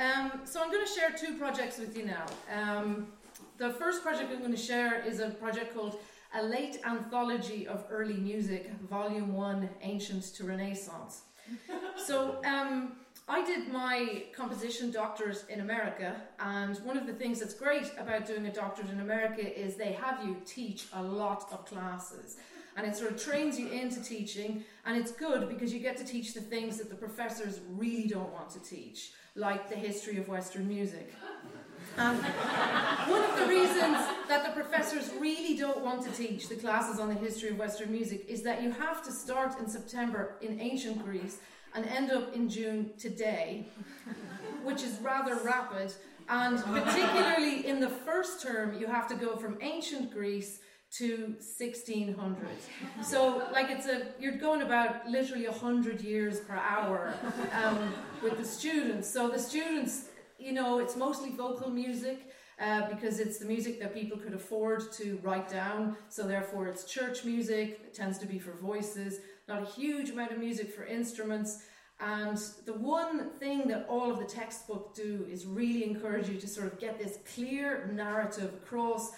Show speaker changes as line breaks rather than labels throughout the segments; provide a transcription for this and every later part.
Um, so I'm going to share two projects with you now. Um, the first project I'm going to share is a project called A Late Anthology of Early Music, Volume 1, Ancient to Renaissance. so um, I did my composition doctorate in America, and one of the things that's great about doing a doctorate in America is they have you teach a lot of classes. And it sort of trains you into teaching, and it's good because you get to teach the things that the professors really don't want to teach, like the history of Western music. Um, one of the reasons that the professors really don't want to teach the classes on the history of Western music is that you have to start in September in ancient Greece and end up in June today, which is rather rapid. And particularly in the first term, you have to go from ancient Greece to 1600. So, like, it's a you're going about literally 100 years per hour um, with the students. So, the students, you know, it's mostly vocal music. Uh, because it's the music that people could afford to write down, so therefore it's church music, it tends to be for voices, not a huge amount of music for instruments. And the one thing that all of the textbook do is really encourage you to sort of get this clear narrative across,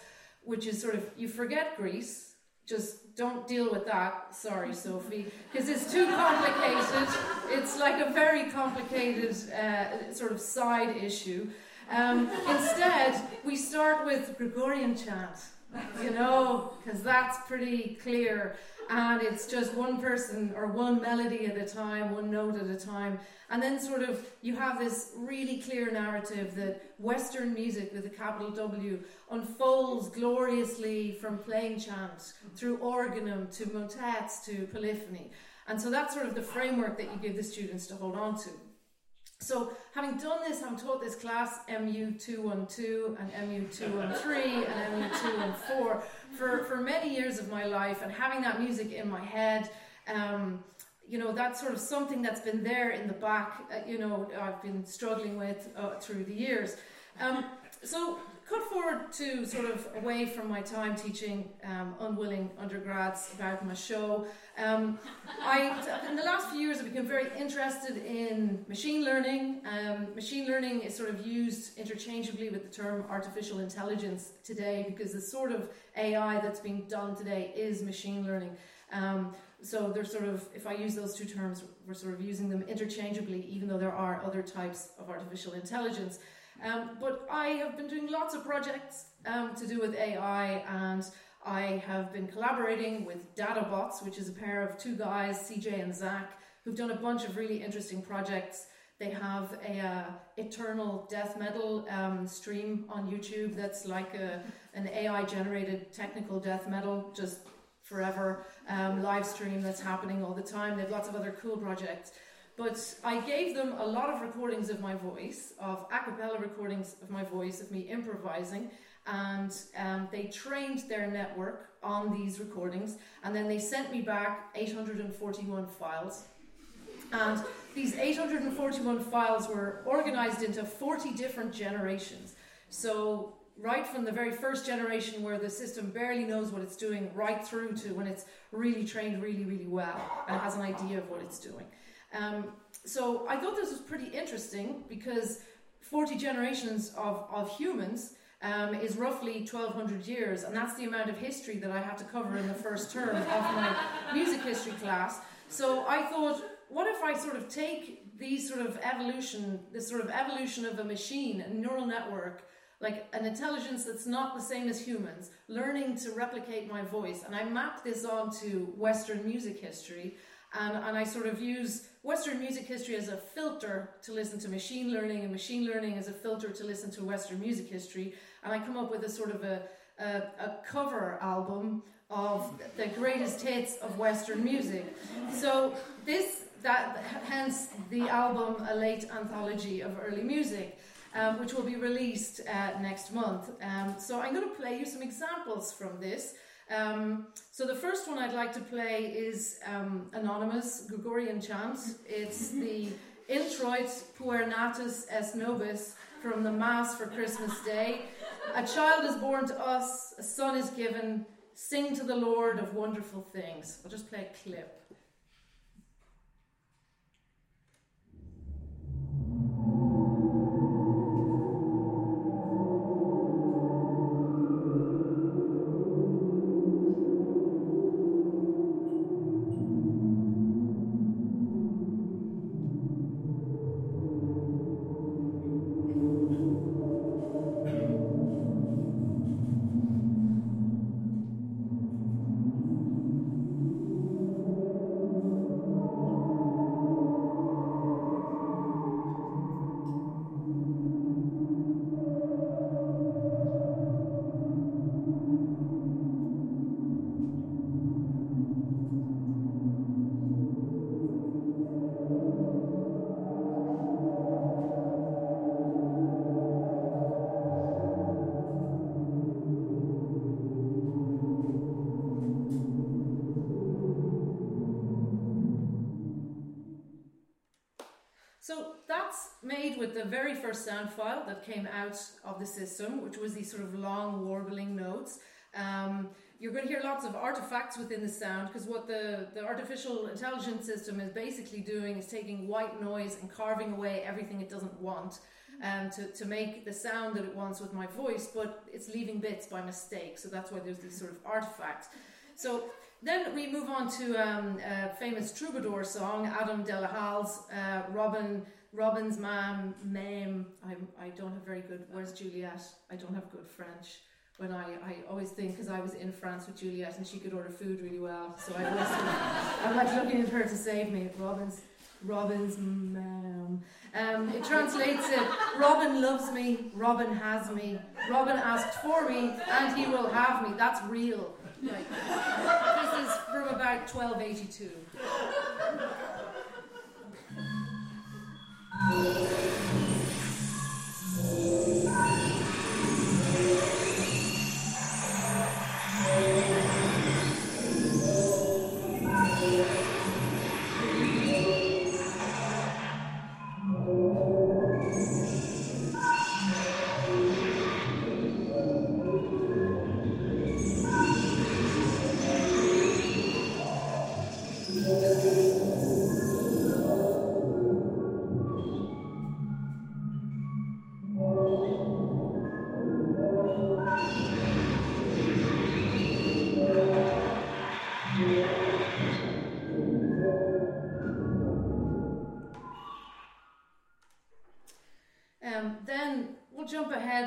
which is sort of you forget Greece, just don't deal with that. Sorry, Sophie, because it's too complicated. It's like a very complicated uh, sort of side issue. Um, instead, we start with Gregorian chant, you know, because that's pretty clear and it's just one person or one melody at a time, one note at a time. And then, sort of, you have this really clear narrative that Western music with a capital W unfolds gloriously from plain chant through organum to motets to polyphony. And so that's sort of the framework that you give the students to hold on to. So, having done this, having taught this class MU212 and MU213 and MU214 for, for many years of my life, and having that music in my head, um, you know, that's sort of something that's been there in the back, uh, you know, I've been struggling with uh, through the years. Um, so, cut forward to sort of away from my time teaching um, unwilling undergrads about my show. Um, I, in the last few years, I've become very interested in machine learning. Um, machine learning is sort of used interchangeably with the term artificial intelligence today because the sort of AI that's being done today is machine learning. Um, so they're sort of, if I use those two terms, we're sort of using them interchangeably, even though there are other types of artificial intelligence. Um, but I have been doing lots of projects um, to do with AI, and I have been collaborating with Dadabots, which is a pair of two guys, CJ and Zach, who've done a bunch of really interesting projects. They have a uh, eternal death metal um, stream on YouTube that's like a, an AI generated technical death metal, just forever um, live stream that's happening all the time. They have lots of other cool projects. But I gave them a lot of recordings of my voice, of a cappella recordings of my voice, of me improvising, and um, they trained their network on these recordings, and then they sent me back 841 files. And these 841 files were organized into 40 different generations. So, right from the very first generation where the system barely knows what it's doing, right through to when it's really trained really, really well and has an idea of what it's doing. Um, so I thought this was pretty interesting because 40 generations of, of humans um, is roughly 1200 years, and that's the amount of history that I had to cover in the first term of my music history class. So I thought, what if I sort of take these sort of evolution, this sort of evolution of a machine, a neural network, like an intelligence that's not the same as humans, learning to replicate my voice, and I map this onto Western music history, and, and I sort of use Western music history as a filter to listen to machine learning, and machine learning as a filter to listen to Western music history. And I come up with a sort of a, a, a cover album of the greatest hits of Western music. So this that hence the album a late anthology of early music. Um, which will be released uh, next month. Um, so I'm going to play you some examples from this. Um, so the first one I'd like to play is um, Anonymous Gregorian chant. It's the Introit Puer Natus est Nobis from the Mass for Christmas Day. A child is born to us, a son is given. Sing to the Lord of wonderful things. I'll just play a clip. With the very first sound file that came out of the system, which was these sort of long warbling notes. Um, you're going to hear lots of artifacts within the sound because what the, the artificial intelligence system is basically doing is taking white noise and carving away everything it doesn't want um, to, to make the sound that it wants with my voice, but it's leaving bits by mistake. So that's why there's these sort of artifacts. So then we move on to um, a famous troubadour song, Adam de la Halle's uh, Robin, Robin's Mam, Mame. I, I don't have very good, where's Juliet? I don't have good French. When I, I always think, because I was in France with Juliet and she could order food really well, so I was I'm like looking at her to save me. Robin's, Robin's Mam. Um, it translates it Robin loves me, Robin has me, Robin asked for me, and he will have me. That's real. Like, this is from about 1282. え?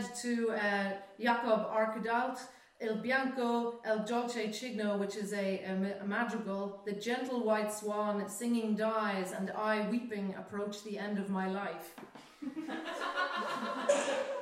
To uh, Jacob Arcadelt, Il Bianco, El Dolce Cigno, which is a, a, a, madrigal. The gentle white swan singing dies, and I, weeping, approach the end of my life.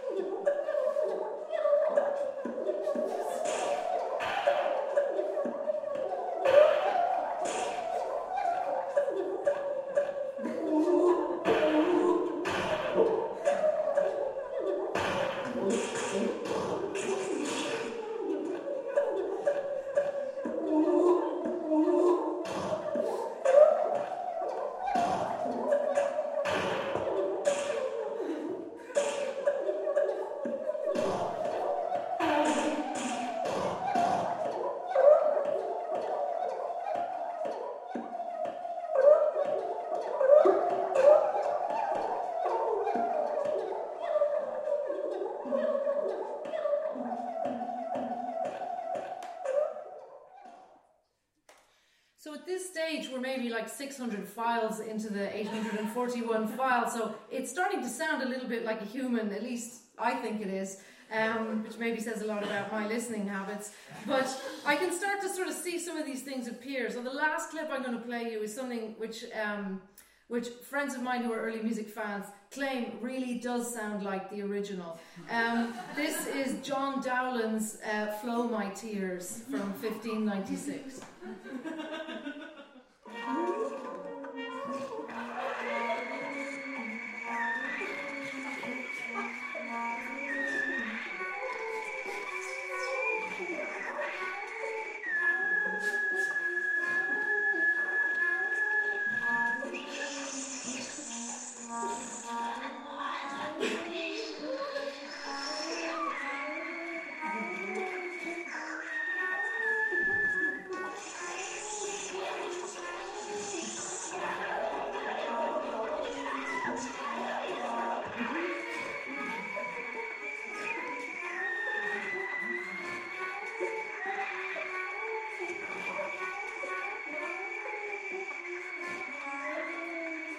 like 600 files into the 841 file, so it's starting to sound a little bit like a human, at least I think it is. Um, which maybe says a lot about my listening habits. But I can start to sort of see some of these things appear. So the last clip I'm going to play you is something which, um, which friends of mine who are early music fans claim really does sound like the original. Um, this is John Dowland's uh, "Flow My Tears" from 1596.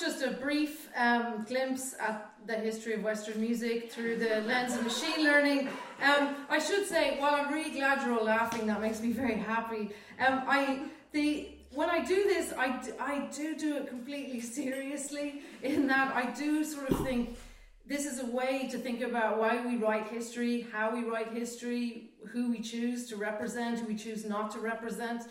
just a brief um, glimpse at the history of Western music through the lens of machine learning. Um, I should say, while I'm really glad you're all laughing, that makes me very happy. Um, I the when I do this, I, I do do it completely seriously. In that, I do sort of think this is a way to think about why we write history, how we write history, who we choose to represent, who we choose not to represent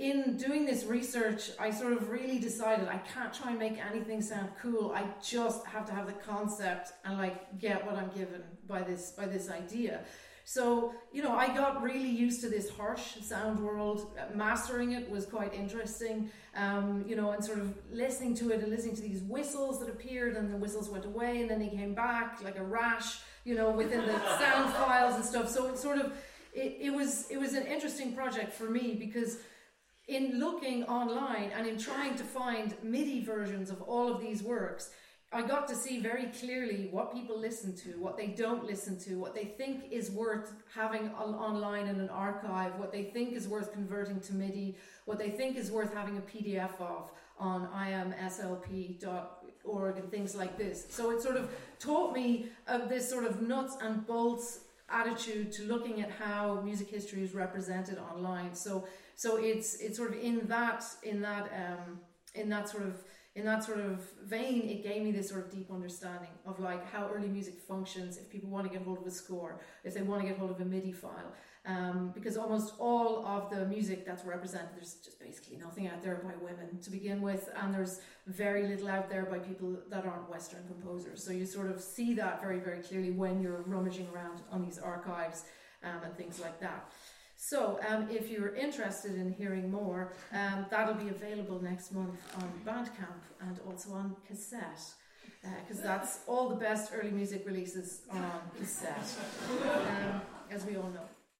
in doing this research, I sort of really decided I can't try and make anything sound cool. I just have to have the concept and like get what I'm given by this by this idea. So, you know, I got really used to this harsh sound world. Mastering it was quite interesting, um, you know, and sort of listening to it and listening to these whistles that appeared, and the whistles went away, and then they came back like a rash, you know, within the sound files and stuff. So it sort of, it, it was it was an interesting project for me because in looking online and in trying to find MIDI versions of all of these works, I got to see very clearly what people listen to, what they don't listen to, what they think is worth having online in an archive, what they think is worth converting to MIDI, what they think is worth having a PDF of on imslp.org and things like this. So it sort of taught me uh, this sort of nuts and bolts attitude to looking at how music history is represented online. So so it's it's sort of in that in that um, in that sort of in that sort of vein, it gave me this sort of deep understanding of like how early music functions. If people want to get hold of a score, if they want to get hold of a MIDI file, um, because almost all of the music that's represented, there's just basically nothing out there by women to begin with, and there's very little out there by people that aren't Western composers. So you sort of see that very, very clearly when you're rummaging around on these archives um, and things like that. So, um, if you're interested in hearing more, um, that'll be available next month on Bandcamp and also on cassette, because uh, that's all the best early music releases on cassette, um, as we all know.